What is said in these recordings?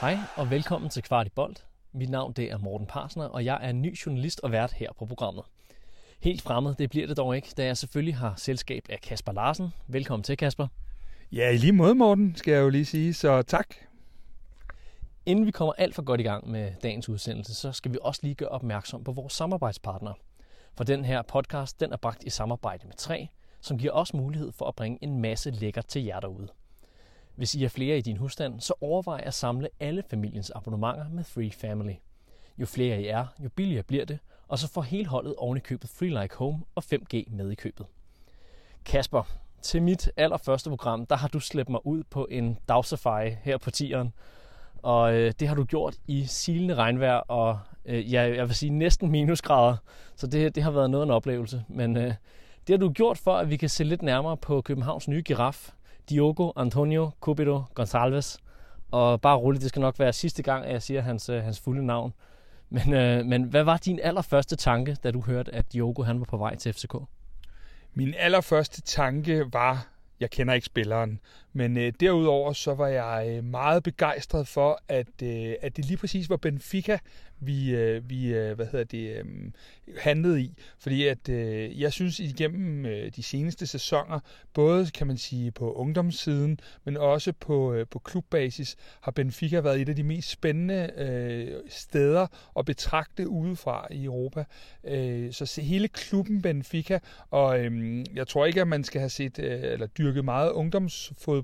Hej og velkommen til Kvart i Bold. Mit navn det er Morten Parsner, og jeg er ny journalist og vært her på programmet. Helt fremmed, det bliver det dog ikke, da jeg selvfølgelig har selskab af Kasper Larsen. Velkommen til, Kasper. Ja, i lige måde, Morten, skal jeg jo lige sige, så tak. Inden vi kommer alt for godt i gang med dagens udsendelse, så skal vi også lige gøre opmærksom på vores samarbejdspartnere. For den her podcast, den er bragt i samarbejde med tre, som giver os mulighed for at bringe en masse lækker til jer derude. Hvis I er flere i din husstand, så overvej at samle alle familiens abonnementer med Free Family. Jo flere I er, jo billigere bliver det, og så får hele holdet oven i købet Free Like Home og 5G med i købet. Kasper, til mit allerførste program, der har du slæbt mig ud på en dagsafari her på tieren. Og øh, det har du gjort i silende regnvejr og øh, ja, jeg vil sige næsten minusgrader. Så det, det har været noget af en oplevelse. Men øh, det har du gjort for, at vi kan se lidt nærmere på Københavns nye giraf, Diogo Antonio Cupido Gonçalves. Og bare roligt, det skal nok være sidste gang, at jeg siger hans, øh, hans fulde navn. Men, øh, men hvad var din allerførste tanke, da du hørte, at Diogo han var på vej til FCK? Min allerførste tanke var, jeg kender ikke spilleren, men øh, derudover så var jeg øh, meget begejstret for, at, øh, at det lige præcis var Benfica, vi, øh, vi øh, hvad hedder det, øh, handlede i. Fordi at øh, jeg synes igennem øh, de seneste sæsoner, både kan man sige på ungdomssiden, men også på, øh, på klubbasis, har Benfica været et af de mest spændende øh, steder at betragte udefra i Europa. Øh, så se hele klubben Benfica, og øh, jeg tror ikke, at man skal have set øh, eller dyrket meget ungdomsfodbold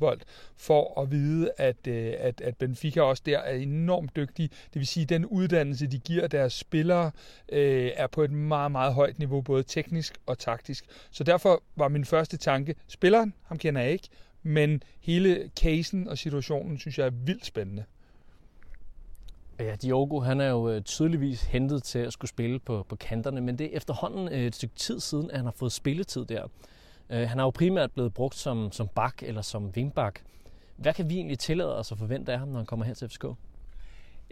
for at vide, at, øh, at, at Benfica også der er enormt dygtig. Det vil sige, at den uddannelse, de giver deres spillere, øh, er på et meget, meget højt niveau, både teknisk og taktisk. Så derfor var min første tanke, spilleren, ham kender jeg ikke, men hele casen og situationen, synes jeg er vildt spændende. Ja, Diogo han er jo øh, tydeligvis hentet til at skulle spille på, på kanterne, men det er efterhånden øh, et stykke tid siden, at han har fået spilletid der. Øh, han har jo primært blevet brugt som, som bak eller som vingbak. Hvad kan vi egentlig tillade os at forvente af ham, når han kommer her til FCK?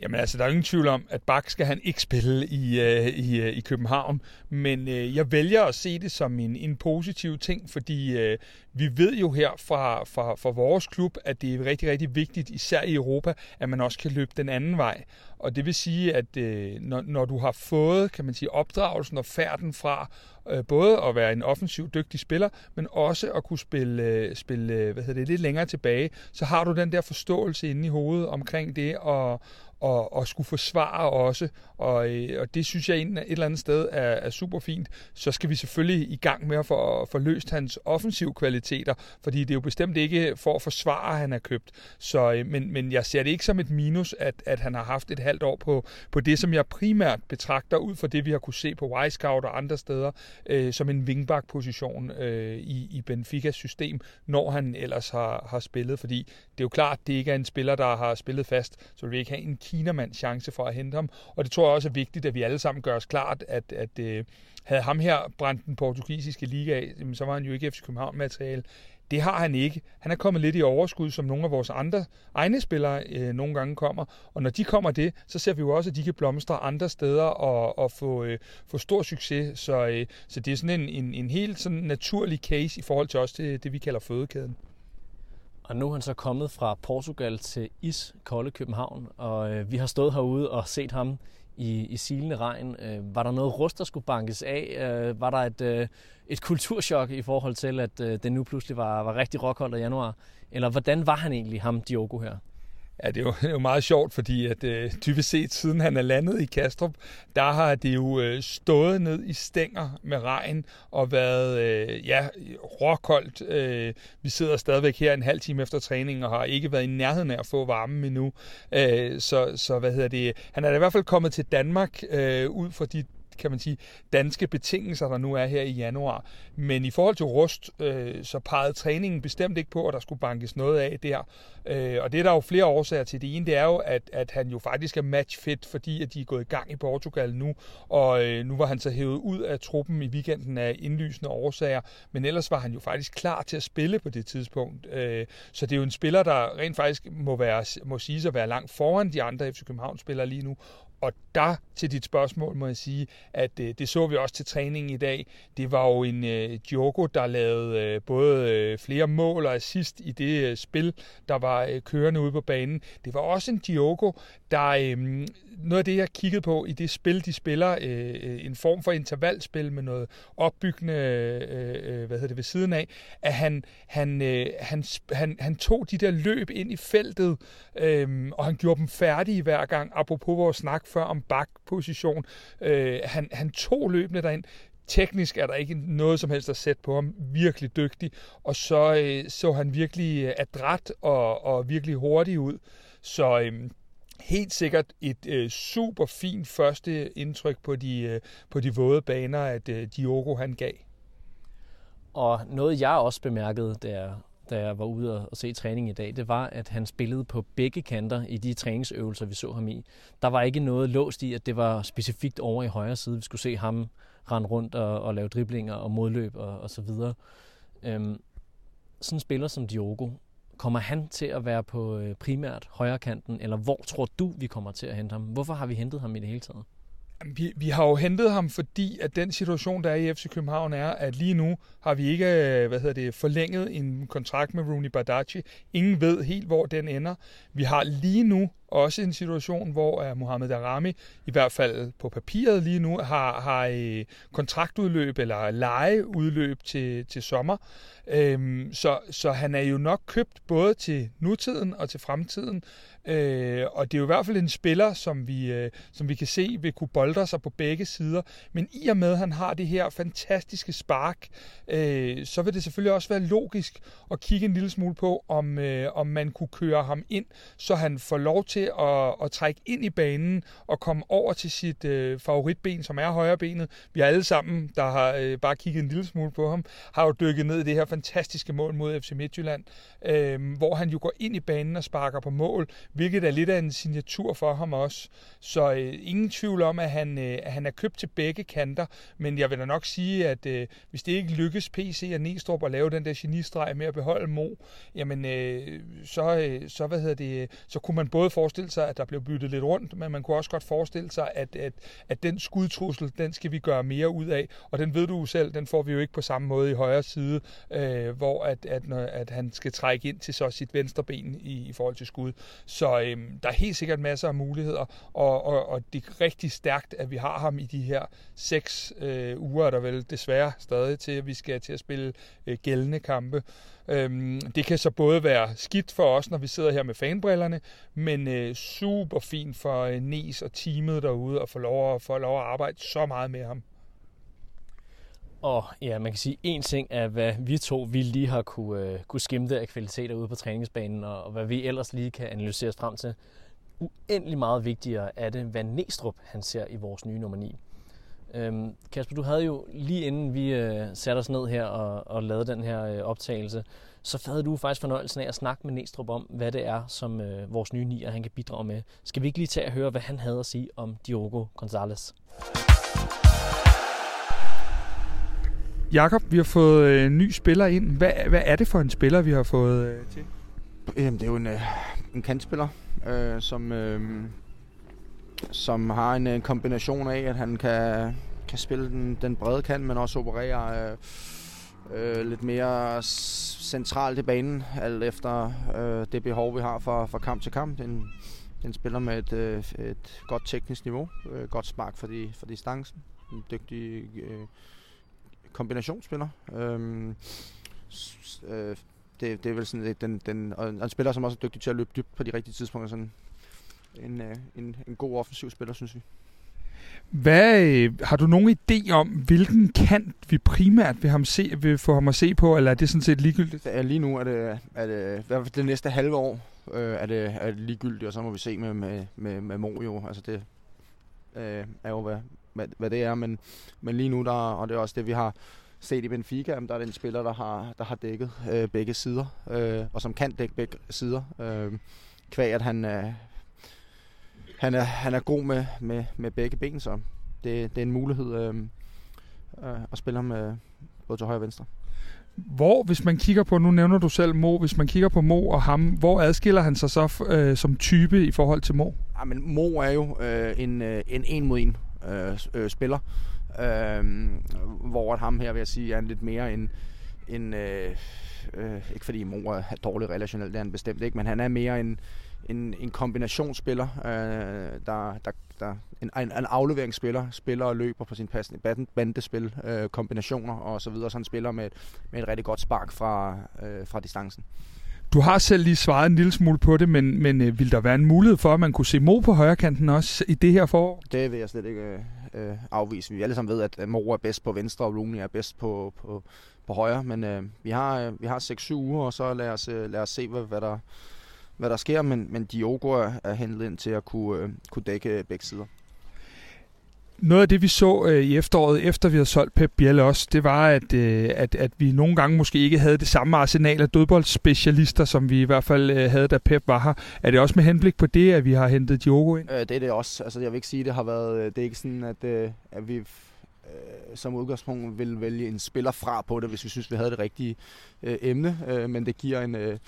Jamen altså, der er ingen tvivl om, at Bak skal han ikke spille i, øh, i, øh, i København, men øh, jeg vælger at se det som en, en positiv ting, fordi øh, vi ved jo her fra, fra, fra vores klub, at det er rigtig, rigtig vigtigt, især i Europa, at man også kan løbe den anden vej. Og det vil sige, at øh, når, når du har fået, kan man sige, opdragelsen og færden fra øh, både at være en offensiv dygtig spiller, men også at kunne spille, øh, spille hvad hedder det, lidt længere tilbage, så har du den der forståelse inde i hovedet omkring det og og, og skulle forsvare også. Og, øh, og det synes jeg et eller andet sted er, er super fint. Så skal vi selvfølgelig i gang med at få, få løst hans offensiv kvaliteter, fordi det er jo bestemt ikke for at forsvare, at han er købt. Så, øh, men, men jeg ser det ikke som et minus, at, at han har haft et halvt år på, på det, som jeg primært betragter ud fra det, vi har kunne se på Wisecout og andre steder, øh, som en wingback-position øh, i, i Benficas system, når han ellers har, har spillet. Fordi det er jo klart, at det ikke er en spiller, der har spillet fast, så vil vi ikke have en kinamand chance for at hente ham. Og det tror jeg også er vigtigt, at vi alle sammen gør os klart, at, at øh, havde ham her brændt den portugisiske liga af, så var han jo ikke FC København-materiale. Det har han ikke. Han er kommet lidt i overskud, som nogle af vores andre egne spillere øh, nogle gange kommer. Og når de kommer det, så ser vi jo også, at de kan blomstre andre steder og, og få, øh, få stor succes. Så, øh, så det er sådan en, en, en helt sådan naturlig case i forhold til også det, det vi kalder fødekæden. Og nu er han så kommet fra Portugal til iskolde København, og øh, vi har stået herude og set ham i, i silende regn. Øh, var der noget rust, der skulle bankes af? Øh, var der et, øh, et kulturschok i forhold til, at øh, det nu pludselig var, var rigtig råkoldt i januar? Eller hvordan var han egentlig, ham Diogo her? Ja, det er, jo, det er jo meget sjovt, fordi at øh, typisk set, siden han er landet i Kastrup, der har det jo øh, stået ned i stænger med regn og været øh, ja, råkoldt. Øh, vi sidder stadigvæk her en halv time efter træningen og har ikke været i nærheden af at få varmen endnu. Øh, så, så hvad hedder det? Han er i hvert fald kommet til Danmark øh, ud fra de kan man sige, danske betingelser, der nu er her i januar. Men i forhold til rust, øh, så pegede træningen bestemt ikke på, at der skulle bankes noget af der. Øh, og det er der jo flere årsager til. Det ene, det er jo, at, at han jo faktisk er matchfit, fordi at de er gået i gang i Portugal nu, og øh, nu var han så hævet ud af truppen i weekenden af indlysende årsager, men ellers var han jo faktisk klar til at spille på det tidspunkt. Øh, så det er jo en spiller, der rent faktisk må, være, må sige at være langt foran de andre FC København-spillere lige nu, og der til dit spørgsmål må jeg sige, at øh, det så vi også til træningen i dag. Det var jo en øh, Diogo, der lavede øh, både øh, flere mål og assist i det øh, spil, der var øh, kørende ude på banen. Det var også en Diogo, der øh, noget af det, jeg kiggede på i det spil, de spiller, øh, øh en form for intervalspil med noget opbyggende øh, øh, hvad hedder det, ved siden af, at han, han, øh, han, han, han tog de der løb ind i feltet, øh, og han gjorde dem færdige hver gang, apropos vores snak før om bakposition. Øh, han, han tog løbende derind. Teknisk er der ikke noget som helst at sætte på ham. Virkelig dygtig. Og så øh, så han virkelig øh, adræt og, og virkelig hurtig ud. Så øh, helt sikkert et øh, super fint første indtryk på de, øh, på de våde baner, at øh, Diogo han gav. Og noget jeg også bemærkede, da jeg da jeg var ude og se træning i dag, det var, at han spillede på begge kanter i de træningsøvelser, vi så ham i. Der var ikke noget låst i, at det var specifikt over i højre side. Vi skulle se ham rende rundt og, og lave driblinger og modløb og, og så videre. Øhm, sådan en spiller som Diogo, kommer han til at være på øh, primært højre kanten, eller hvor tror du, vi kommer til at hente ham? Hvorfor har vi hentet ham i det hele taget? Vi, vi har jo hentet ham, fordi at den situation, der er i FC København, er, at lige nu har vi ikke øh, hvad hedder det, forlænget en kontrakt med Rooney Badaci. Ingen ved helt, hvor den ender. Vi har lige nu også en situation, hvor uh, Mohamed Darami, i hvert fald på papiret lige nu, har, har uh, kontraktudløb eller lejeudløb til, til sommer. Øhm, så, så han er jo nok købt både til nutiden og til fremtiden. Øh, og det er jo i hvert fald en spiller, som vi, øh, som vi kan se vil kunne boldre sig på begge sider. Men i og med, at han har det her fantastiske spark, øh, så vil det selvfølgelig også være logisk at kigge en lille smule på, om, øh, om man kunne køre ham ind, så han får lov til at, at trække ind i banen og komme over til sit øh, favoritben, som er højrebenet. Vi har alle sammen, der har øh, bare kigget en lille smule på ham, har jo dykket ned i det her fantastiske mål mod FC Midtjylland, øh, hvor han jo går ind i banen og sparker på mål, hvilket er lidt af en signatur for ham også. Så øh, ingen tvivl om, at han, øh, at han er købt til begge kanter, men jeg vil da nok sige, at øh, hvis det ikke lykkes PC og Næstrup at lave den der genistreg med at beholde Mo, jamen øh, så, øh, så, hvad hedder det, så kunne man både forestille sig, at der blev byttet lidt rundt, men man kunne også godt forestille sig, at, at, at den skudtrussel, den skal vi gøre mere ud af, og den ved du selv, den får vi jo ikke på samme måde i højre side, øh, hvor at, at, at han skal trække ind til så sit venstre ben i, i forhold til skud. Så øh, der er helt sikkert masser af muligheder, og, og, og det er rigtig stærkt, at vi har ham i de her seks øh, uger, der vel desværre stadig til, at vi skal til at spille øh, gældende kampe. Øhm, det kan så både være skidt for os, når vi sidder her med fanbrillerne, men øh, super fint for øh, Nes og teamet derude at få lov at, få lov at arbejde så meget med ham. Og ja, man kan sige, en ting er, hvad vi to vi lige har kunne, øh, kunne skimte af kvaliteter ude på træningsbanen, og, og hvad vi ellers lige kan analysere os frem til. Uendelig meget vigtigere er det, hvad Næstrup han ser i vores nye nummer 9. Øhm, Kasper, du havde jo lige inden vi øh, satte os ned her og, og lavede den her øh, optagelse, så havde du faktisk fornøjelsen af at snakke med Næstrup om, hvad det er, som øh, vores nye nier han kan bidrage med. Skal vi ikke lige tage og høre, hvad han havde at sige om Diogo Gonzalez? Jakob, vi har fået øh, en ny spiller ind. Hvad, hvad er det for en spiller, vi har fået øh, til? Jamen, det er jo en, øh, en kantspiller, øh, som, øh, som har en, en kombination af, at han kan, kan spille den, den brede kant, men også operere øh, øh, lidt mere centralt i banen, alt efter øh, det behov, vi har fra, fra kamp til kamp. Den, den spiller med et, øh, et godt teknisk niveau, øh, godt spark for, de, for distancen, en dygtig øh, kombinationsspiller. Øhm, øh, det, det er vel sådan den, den, og en spiller, som også er dygtig til at løbe dybt på de rigtige tidspunkter. Sådan en, øh, en, en god offensiv spiller, synes vi. Hvad, øh, har du nogen idé om, hvilken kant vi primært vil, ham se, vil få ham at se på, eller er det sådan set ligegyldigt? Ja, lige nu er det, er det, i hvert fald det næste halve år, øh, er, det, er det ligegyldigt, og så må vi se med, med, med, med Mo jo. Altså det øh, er jo, hvad, hvad, hvad det er, men, men lige nu, der, og det er også det, vi har set i Benfica, der er den spiller, der har, der har dækket øh, begge sider, øh, og som kan dække begge sider. Øh, kvæg, at han, øh, han, er, han er god med, med, med begge ben, så det, det er en mulighed øh, øh, at spille ham øh, både til højre og venstre. Hvor, hvis man kigger på, nu nævner du selv Mo, hvis man kigger på Mo og ham, hvor adskiller han sig så øh, som type i forhold til Mo? Ja, men Mo er jo øh, en, øh, en en mod en øh, øh, spiller, øh, hvor at ham her vil jeg sige er en lidt mere en, en øh, øh, ikke fordi Mo er dårlig relationelt, det er han bestemt ikke, men han er mere en, en, en kombinationsspiller, øh, der, der, der en, en, en afleveringsspiller, spiller og løber på sin passende bandespil, øh, kombinationer og så videre, så han spiller med, med et rigtig godt spark fra, øh, fra distancen. Du har selv lige svaret en lille smule på det, men, men øh, vil der være en mulighed for, at man kunne se Mo på højre kanten også i det her forår? Det vil jeg slet ikke øh, øh afvise. Vi alle sammen ved, at Mo er bedst på venstre, og Rooney er bedst på, på, på højre, men øh, vi har, øh, vi har 6-7 uger, og så lad os, øh, lad os se, hvad, hvad, der, hvad der sker, men, men Diogo er, er hentet ind til at kunne, øh, kunne dække begge sider. Noget af det, vi så øh, i efteråret, efter vi havde solgt Pep Biel også, det var, at, øh, at, at vi nogle gange måske ikke havde det samme arsenal af dødboldspecialister, som vi i hvert fald øh, havde, da Pep var her. Er det også med henblik på det, at vi har hentet Diogo ind? Øh, det er det også. Altså, jeg vil ikke sige, det har været... Øh, det er ikke sådan, at, øh, at vi øh, som udgangspunkt vil vælge en spiller fra på det, hvis vi synes, vi havde det rigtige øh, emne. Øh, men det giver en... Øh,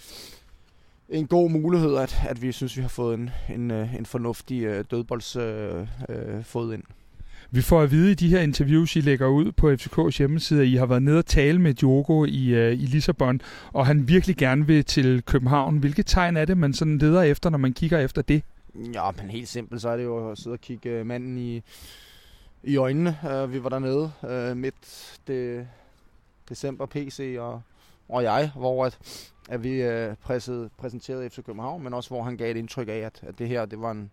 en god mulighed, at, at vi synes, vi har fået en, en, øh, en fornuftig øh, dødboldsfod øh, øh, fod ind. Vi får at vide i de her interviews, I lægger ud på FCK's hjemmeside, at I har været nede og tale med Diogo i, uh, i Lissabon, og han virkelig gerne vil til København. Hvilke tegn er det, man sådan leder efter, når man kigger efter det? Ja, men helt simpelt, så er det jo at sidde og kigge manden i, i øjnene. Uh, vi var dernede uh, midt det, december, PC og, og jeg, hvor at, at vi uh, pressede, præsenterede FC København, men også hvor han gav et indtryk af, at, at det her det var en,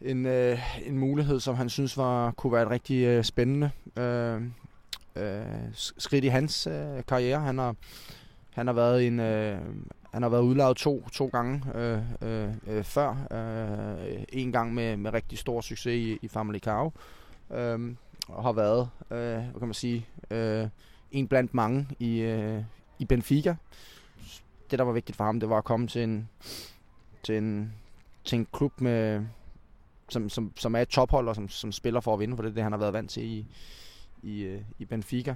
en, øh, en mulighed, som han synes var kunne være et rigtig øh, spændende øh, øh, skridt i hans øh, karriere. Han har han har været en øh, han har været udlaget to, to gange øh, øh, øh, før. Øh, en gang med, med rigtig stor succes i, i Famalicão. Øh, og har været, øh, hvad kan man sige, øh, en blandt mange i, øh, i Benfica. Det, der var vigtigt for ham, det var at komme til en, til en, til en klub med, som, som, som er et tophold, og som, som spiller for at vinde, for det er det, han har været vant til i, i, øh, i Benfica.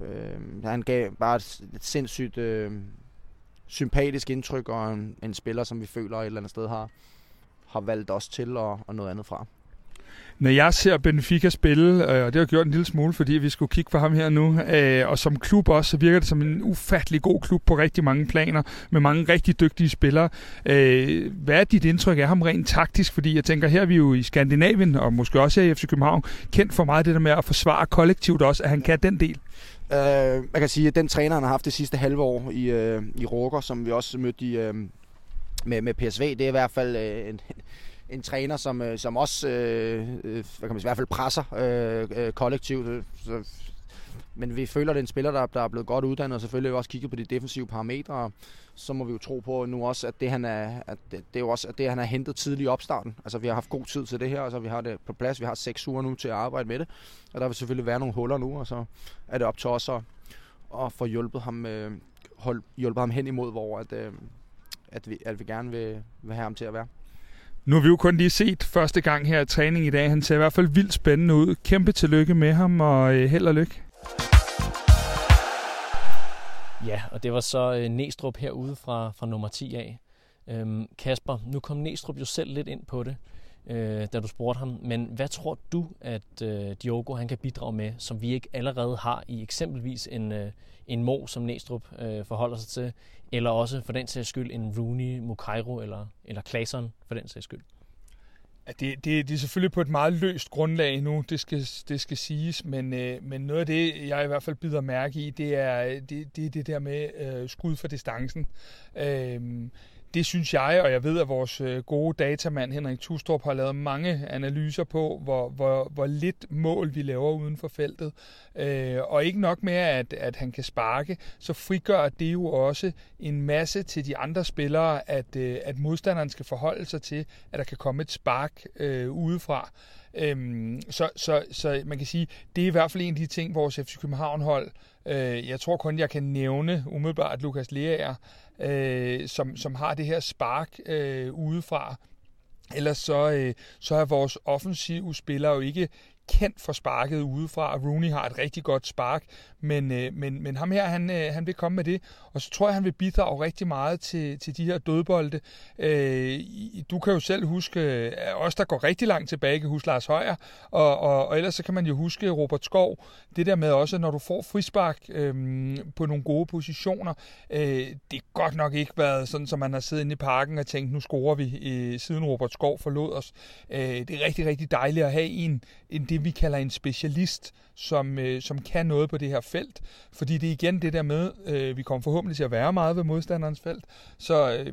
Øh, han gav bare et, et sindssygt øh, sympatisk indtryk, og en, en spiller, som vi føler et eller andet sted har, har valgt os til, og, og noget andet fra. Når jeg ser Benfica spille, øh, og det har gjort en lille smule, fordi vi skulle kigge på ham her nu, øh, og som klub også, så virker det som en ufattelig god klub på rigtig mange planer, med mange rigtig dygtige spillere. Øh, hvad er dit indtryk af ham rent taktisk? Fordi jeg tænker, her er vi jo i Skandinavien, og måske også her i FC København, kendt for meget det der med at forsvare kollektivt også, at han kan den del. Uh, man kan sige, at den træner, han har haft det sidste halve år i, uh, i Roker, som vi også mødte i, uh, med, med PSV, det er i hvert fald uh, en, en træner, som, øh, som også øh, øh, hvad kan man sige, i hvert fald presser øh, øh, kollektivt. Øh, så, men vi føler, at det er en spiller, der, der er blevet godt uddannet, og selvfølgelig også kigget på de defensive parametre. Så må vi jo tro på nu også, at det han er, at det, det er jo også, at det han har hentet tidligt i opstarten. Altså vi har haft god tid til det her, og så vi har det på plads. Vi har seks uger nu til at arbejde med det, og der vil selvfølgelig være nogle huller nu, og så er det op til os at, at få hjulpet ham, øh, hold, hjulpet ham hen imod, hvor at, øh, at, vi, at vi gerne vil, vil have ham til at være. Nu har vi jo kun lige set første gang her i træning i dag. Han ser i hvert fald vildt spændende ud. Kæmpe tillykke med ham, og øh, held og lykke. Ja, og det var så øh, Næstrup herude fra, fra nummer 10 af. Øhm, Kasper, nu kom Næstrup jo selv lidt ind på det, øh, da du spurgte ham. Men hvad tror du, at øh, Diogo han kan bidrage med, som vi ikke allerede har i eksempelvis en, øh, en Mo, som Næstrup øh, forholder sig til, eller også for den sags skyld en Rooney, Mukairo eller, eller Claesson for den sags skyld? Ja, det, det, det er selvfølgelig på et meget løst grundlag nu, det skal, det skal siges, men, øh, men noget af det, jeg i hvert fald bider mærke i, det er det, det, det der med øh, skud for distancen. Øh, det synes jeg, og jeg ved, at vores øh, gode datamand Henrik Tustrup har lavet mange analyser på, hvor, hvor, hvor lidt mål vi laver uden for feltet. Øh, og ikke nok med, at, at han kan sparke, så frigør det jo også en masse til de andre spillere, at, øh, at modstanderen skal forholde sig til, at der kan komme et spark øh, udefra. Øhm, så, så, så man kan sige, det er i hvert fald en af de ting, vores FC København-hold, øh, jeg tror kun, jeg kan nævne umiddelbart Lukas Leaer, øh, som, som har det her spark øh, udefra. Ellers så, øh, så er vores offensive spillere jo ikke kendt for sparket udefra. Rooney har et rigtig godt spark, men, øh, men, men ham her, han, øh, han vil komme med det. Og så tror jeg, han vil bidrage rigtig meget til, til de her dødbolde. Øh, du kan jo selv huske, øh, os der går rigtig langt tilbage, kan huske Lars Højer, og, og, og ellers så kan man jo huske Robert Skov. Det der med også, når du får frispark øh, på nogle gode positioner, øh, det er godt nok ikke været sådan, som man har siddet inde i parken og tænkt, nu scorer vi, øh, siden Robert Skov forlod os. Øh, det er rigtig, rigtig dejligt at have en, en det, vi kalder en specialist, som, øh, som kan noget på det her felt. Fordi det er igen det der med, øh, vi kommer forhåbentlig til at være meget ved modstanderens felt. Så øh,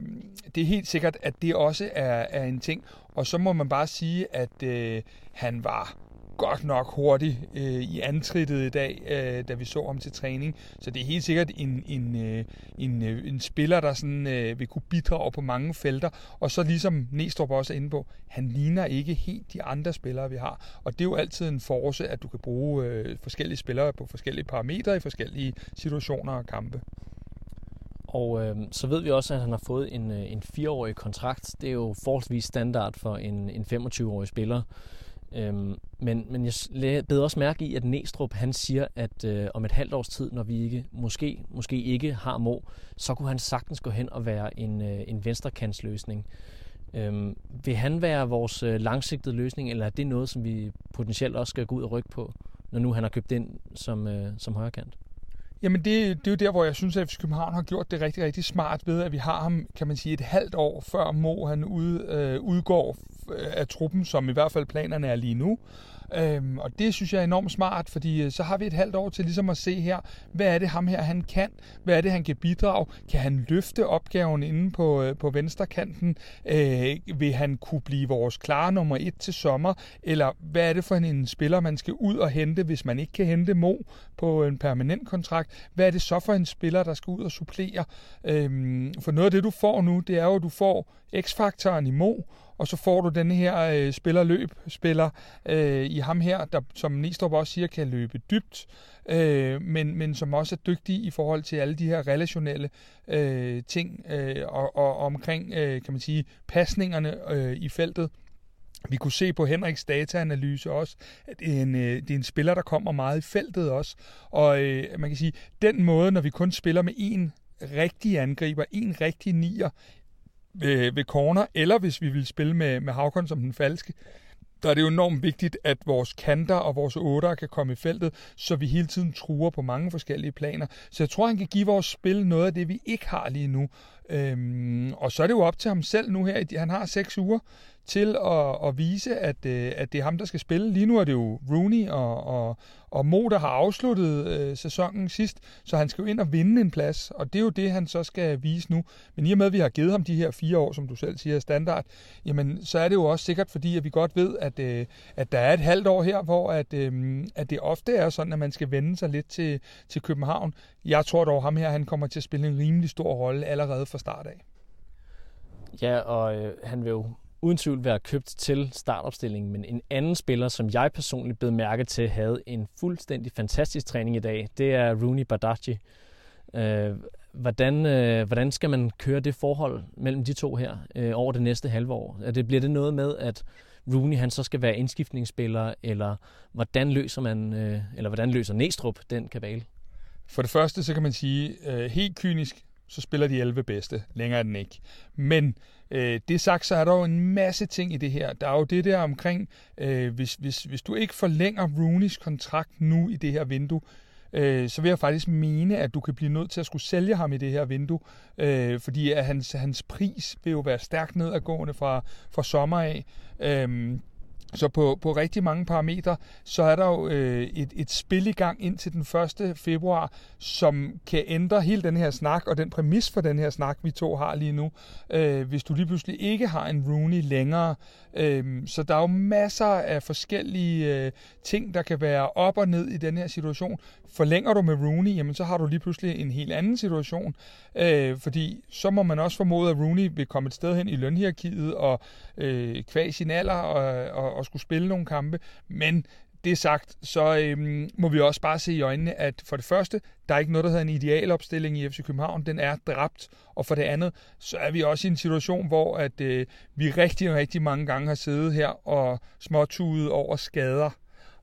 det er helt sikkert, at det også er, er en ting. Og så må man bare sige, at øh, han var godt nok hurtig øh, i antrittet i dag, øh, da vi så ham til træning. Så det er helt sikkert en, en, øh, en, øh, en spiller, der sådan, øh, vil kunne bidrage på mange felter. Og så ligesom Næstrup også er inde på, han ligner ikke helt de andre spillere, vi har. Og det er jo altid en force, at du kan bruge øh, forskellige spillere på forskellige parametre i forskellige situationer og kampe. Og øh, så ved vi også, at han har fået en, øh, en fireårig kontrakt. Det er jo forholdsvis standard for en, en 25-årig spiller. Øhm, men, men jeg beder også mærke i, at Næstrup han siger, at øh, om et halvt års tid, når vi ikke, måske, måske ikke har må, så kunne han sagtens gå hen og være en, øh, en venstrekantsløsning. Øhm, vil han være vores øh, langsigtede løsning, eller er det noget, som vi potentielt også skal gå ud og rykke på, når nu han har købt ind som, øh, som højrekant? Jamen det, det er jo der, hvor jeg synes, at FC København har gjort det rigtig, rigtig smart ved, at vi har ham, kan man sige, et halvt år før Mo han ud, øh, udgår øh, af truppen, som i hvert fald planerne er lige nu. Øhm, og det synes jeg er enormt smart, fordi øh, så har vi et halvt år til ligesom at se her, hvad er det ham her, han kan? Hvad er det, han kan bidrage? Kan han løfte opgaven inde på, på på venstrekanten? Øh, vil han kunne blive vores klare nummer et til sommer? Eller hvad er det for en, en spiller, man skal ud og hente, hvis man ikke kan hente Mo på en permanent kontrakt? Hvad er det så for en spiller, der skal ud og supplere? Øhm, for noget af det, du får nu, det er jo, at du får X-faktoren i Mo, og så får du den her øh, spiller-løb, spiller øh, i ham her, der som Næstrup også siger, kan løbe dybt, øh, men, men som også er dygtig i forhold til alle de her relationelle øh, ting øh, og, og omkring, øh, kan man sige, pasningerne øh, i feltet. Vi kunne se på Henriks dataanalyse også, at det er en, øh, det er en spiller, der kommer meget i feltet også. Og øh, man kan sige, den måde, når vi kun spiller med en rigtig angriber, en rigtig nier, ved, ved corner, eller hvis vi vil spille med, med Havkon som den falske, der er det jo enormt vigtigt, at vores kanter og vores otter kan komme i feltet, så vi hele tiden truer på mange forskellige planer. Så jeg tror, han kan give vores spil noget af det, vi ikke har lige nu. Øhm, og så er det jo op til ham selv nu her. Han har seks uger til at, at vise, at, øh, at det er ham, der skal spille. Lige nu er det jo Rooney og, og, og Mo, der har afsluttet øh, sæsonen sidst, så han skal jo ind og vinde en plads, og det er jo det, han så skal vise nu. Men i og med, at vi har givet ham de her fire år, som du selv siger er standard, jamen så er det jo også sikkert, fordi at vi godt ved, at, øh, at der er et halvt år her, hvor at, øh, at det ofte er sådan, at man skal vende sig lidt til, til København. Jeg tror dog, ham her han kommer til at spille en rimelig stor rolle allerede fra start af. Ja, og øh, han vil jo uden tvivl være købt til startopstillingen, men en anden spiller, som jeg personligt blev mærke til, havde en fuldstændig fantastisk træning i dag, det er Rooney Badaji. Øh, hvordan, øh, hvordan skal man køre det forhold mellem de to her øh, over det næste halve år? Er det, bliver det noget med, at Rooney han så skal være indskiftningsspiller, eller hvordan løser man, øh, eller hvordan løser Næstrup den kabale? For det første, så kan man sige, øh, helt kynisk, så spiller de 11 bedste. Længere er den ikke. Men øh, det sagt, så er der jo en masse ting i det her. Der er jo det der omkring, øh, hvis, hvis, hvis du ikke forlænger Rooneys kontrakt nu i det her vindue, øh, så vil jeg faktisk mene, at du kan blive nødt til at skulle sælge ham i det her vindue, øh, fordi at hans, hans pris vil jo være stærkt nedadgående fra, fra sommer af. Øh, så på, på rigtig mange parametre, så er der jo øh, et, et spil i gang ind til den 1. februar, som kan ændre hele den her snak, og den præmis for den her snak, vi to har lige nu, øh, hvis du lige pludselig ikke har en Rooney længere. Øh, så der er jo masser af forskellige øh, ting, der kan være op og ned i den her situation. Forlænger du med Rooney, jamen så har du lige pludselig en helt anden situation, øh, fordi så må man også formode, at Rooney vil komme et sted hen i lønhierarkiet, og øh, kvæg sin alder, og, og, og skulle spille nogle kampe, men det sagt, så øhm, må vi også bare se i øjnene, at for det første, der er ikke noget, der hedder en idealopstilling i FC København. Den er dræbt. Og for det andet, så er vi også i en situation, hvor at, øh, vi rigtig, rigtig mange gange har siddet her og småtudet over skader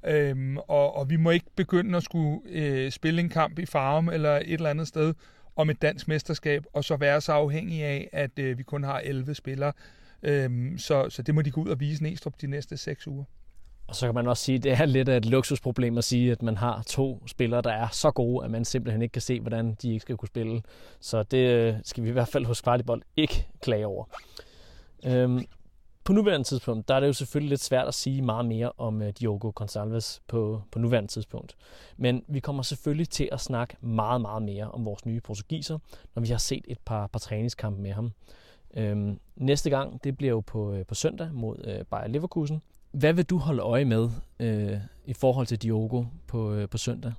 Øhm, og, og vi må ikke begynde at skulle øh, spille en kamp i Farum eller et eller andet sted om et dansk mesterskab, og så være så afhængig af, at øh, vi kun har 11 spillere. Øhm, så, så det må de gå ud og vise Næstrup de næste seks uger. Og så kan man også sige, at det er lidt af et luksusproblem at sige, at man har to spillere, der er så gode, at man simpelthen ikke kan se, hvordan de ikke skal kunne spille. Så det øh, skal vi i hvert fald hos Kvartibold ikke klage over. Øhm, på nuværende tidspunkt, der er det jo selvfølgelig lidt svært at sige meget mere om uh, Diogo Gonçalves på, på nuværende tidspunkt. Men vi kommer selvfølgelig til at snakke meget, meget mere om vores nye portugiser, når vi har set et par, par træningskampe med ham. Øhm, næste gang, det bliver jo på, øh, på søndag mod øh, Bayer Leverkusen. Hvad vil du holde øje med øh, i forhold til Diogo på, øh, på søndag?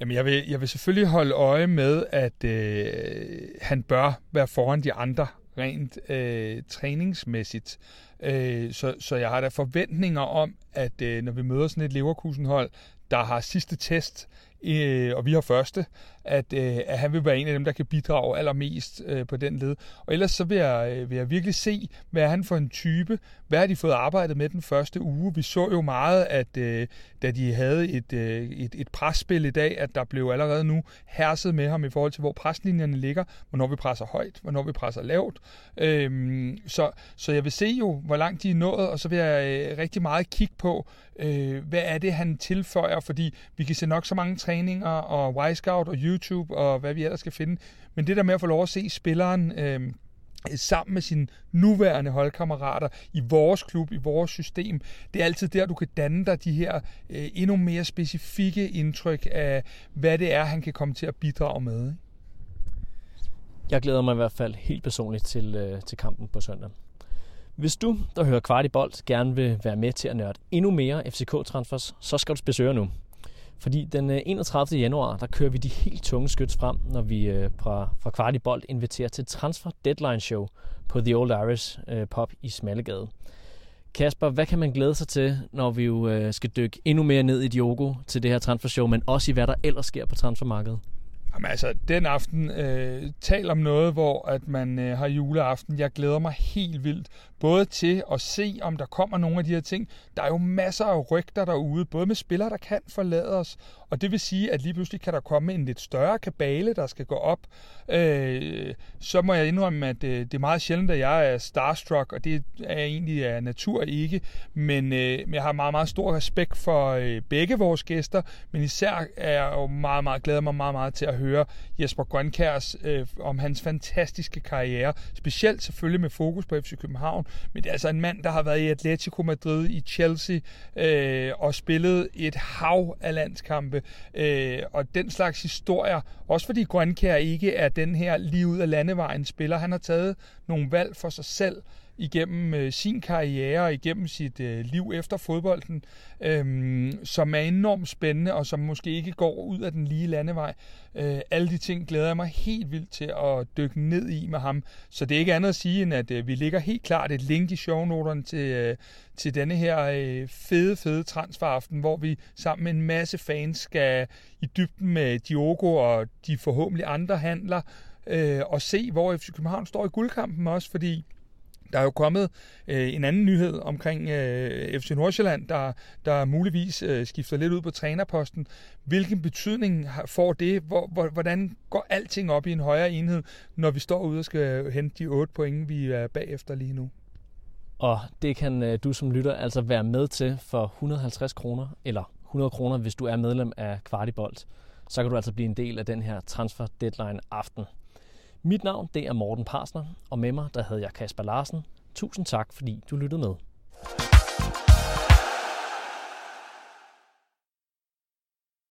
Jamen, jeg vil, jeg vil selvfølgelig holde øje med, at øh, han bør være foran de andre rent øh, træningsmæssigt. Øh, så, så jeg har da forventninger om, at øh, når vi møder sådan et Leverkusen-hold, der har sidste test, øh, og vi har første, at, øh, at han vil være en af dem, der kan bidrage allermest øh, på den led. Og ellers så vil jeg, øh, vil jeg virkelig se, hvad er han for en type, hvad har de fået arbejdet med den første uge. Vi så jo meget, at øh, da de havde et, øh, et, et presspil i dag, at der blev allerede nu herset med ham i forhold til, hvor preslinjerne ligger, hvornår vi presser højt, hvornår vi presser lavt. Øh, så, så jeg vil se jo, hvor langt de er nået, og så vil jeg øh, rigtig meget kigge på, øh, hvad er det, han tilføjer, fordi vi kan se nok så mange træninger og Y-Scout og YouTube og hvad vi ellers skal finde. Men det der med at få lov at se spilleren øh, sammen med sine nuværende holdkammerater i vores klub, i vores system. Det er altid der, du kan danne dig de her øh, endnu mere specifikke indtryk af, hvad det er, han kan komme til at bidrage med. Ikke? Jeg glæder mig i hvert fald helt personligt til, øh, til kampen på søndag. Hvis du, der hører kvart i bold, gerne vil være med til at nørde endnu mere FCK-transfers, så skal du besøge nu. Fordi den øh, 31. Januar, der kører vi de helt tunge skyts frem, når vi øh, fra, fra Kvartibolt bold inviterer til Transfer Deadline Show på The Old Irish øh, Pop i Smallegade. Kasper, hvad kan man glæde sig til, når vi jo skal dykke endnu mere ned i Diogo til det her transfershow, men også i hvad der ellers sker på transfermarkedet? Jamen altså, den aften, øh, tal om noget, hvor at man øh, har juleaften. Jeg glæder mig helt vildt, både til at se, om der kommer nogle af de her ting. Der er jo masser af rygter derude, både med spillere, der kan forlade os, og det vil sige, at lige pludselig kan der komme en lidt større kabale, der skal gå op. Øh, så må jeg indrømme, at øh, det er meget sjældent, at jeg er starstruck, og det er jeg egentlig af natur ikke. Men øh, jeg har meget, meget stor respekt for øh, begge vores gæster, men især er jeg jo meget, meget glæder mig meget, meget til at høre Jesper Grønkærs øh, om hans fantastiske karriere. Specielt selvfølgelig med fokus på FC København, men det er altså en mand, der har været i Atletico Madrid, i Chelsea øh, og spillet et hav af landskampe. Øh, og den slags historier, også fordi Grønkær ikke er den her lige ud af landevejen spiller. Han har taget nogle valg for sig selv, igennem øh, sin karriere og igennem sit øh, liv efter fodbolden, øh, som er enormt spændende og som måske ikke går ud af den lige landevej. Øh, alle de ting glæder jeg mig helt vildt til at dykke ned i med ham. Så det er ikke andet at sige, end at øh, vi ligger helt klart et link i shownoterne til, øh, til denne her øh, fede, fede transferaften, hvor vi sammen med en masse fans skal i dybden med Diogo og de forhåbentlig andre handler, øh, og se, hvor FC København står i guldkampen også, fordi der er jo kommet øh, en anden nyhed omkring øh, FC Nordsjælland, der, der muligvis øh, skifter lidt ud på trænerposten. Hvilken betydning får det? Hvor, hvor, hvordan går alting op i en højere enhed, når vi står ude og skal hente de 8 point, vi er bagefter lige nu? Og det kan øh, du som lytter altså være med til for 150 kroner, eller 100 kroner, hvis du er medlem af Kvartibolt. Så kan du altså blive en del af den her transfer deadline aften. Mit navn det er Morten Parsner, og med mig der havde jeg Kasper Larsen. Tusind tak, fordi du lyttede med.